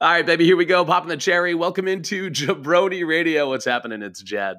All right, baby, here we go. Popping the cherry. Welcome into Jabroni Radio. What's happening? It's Jed.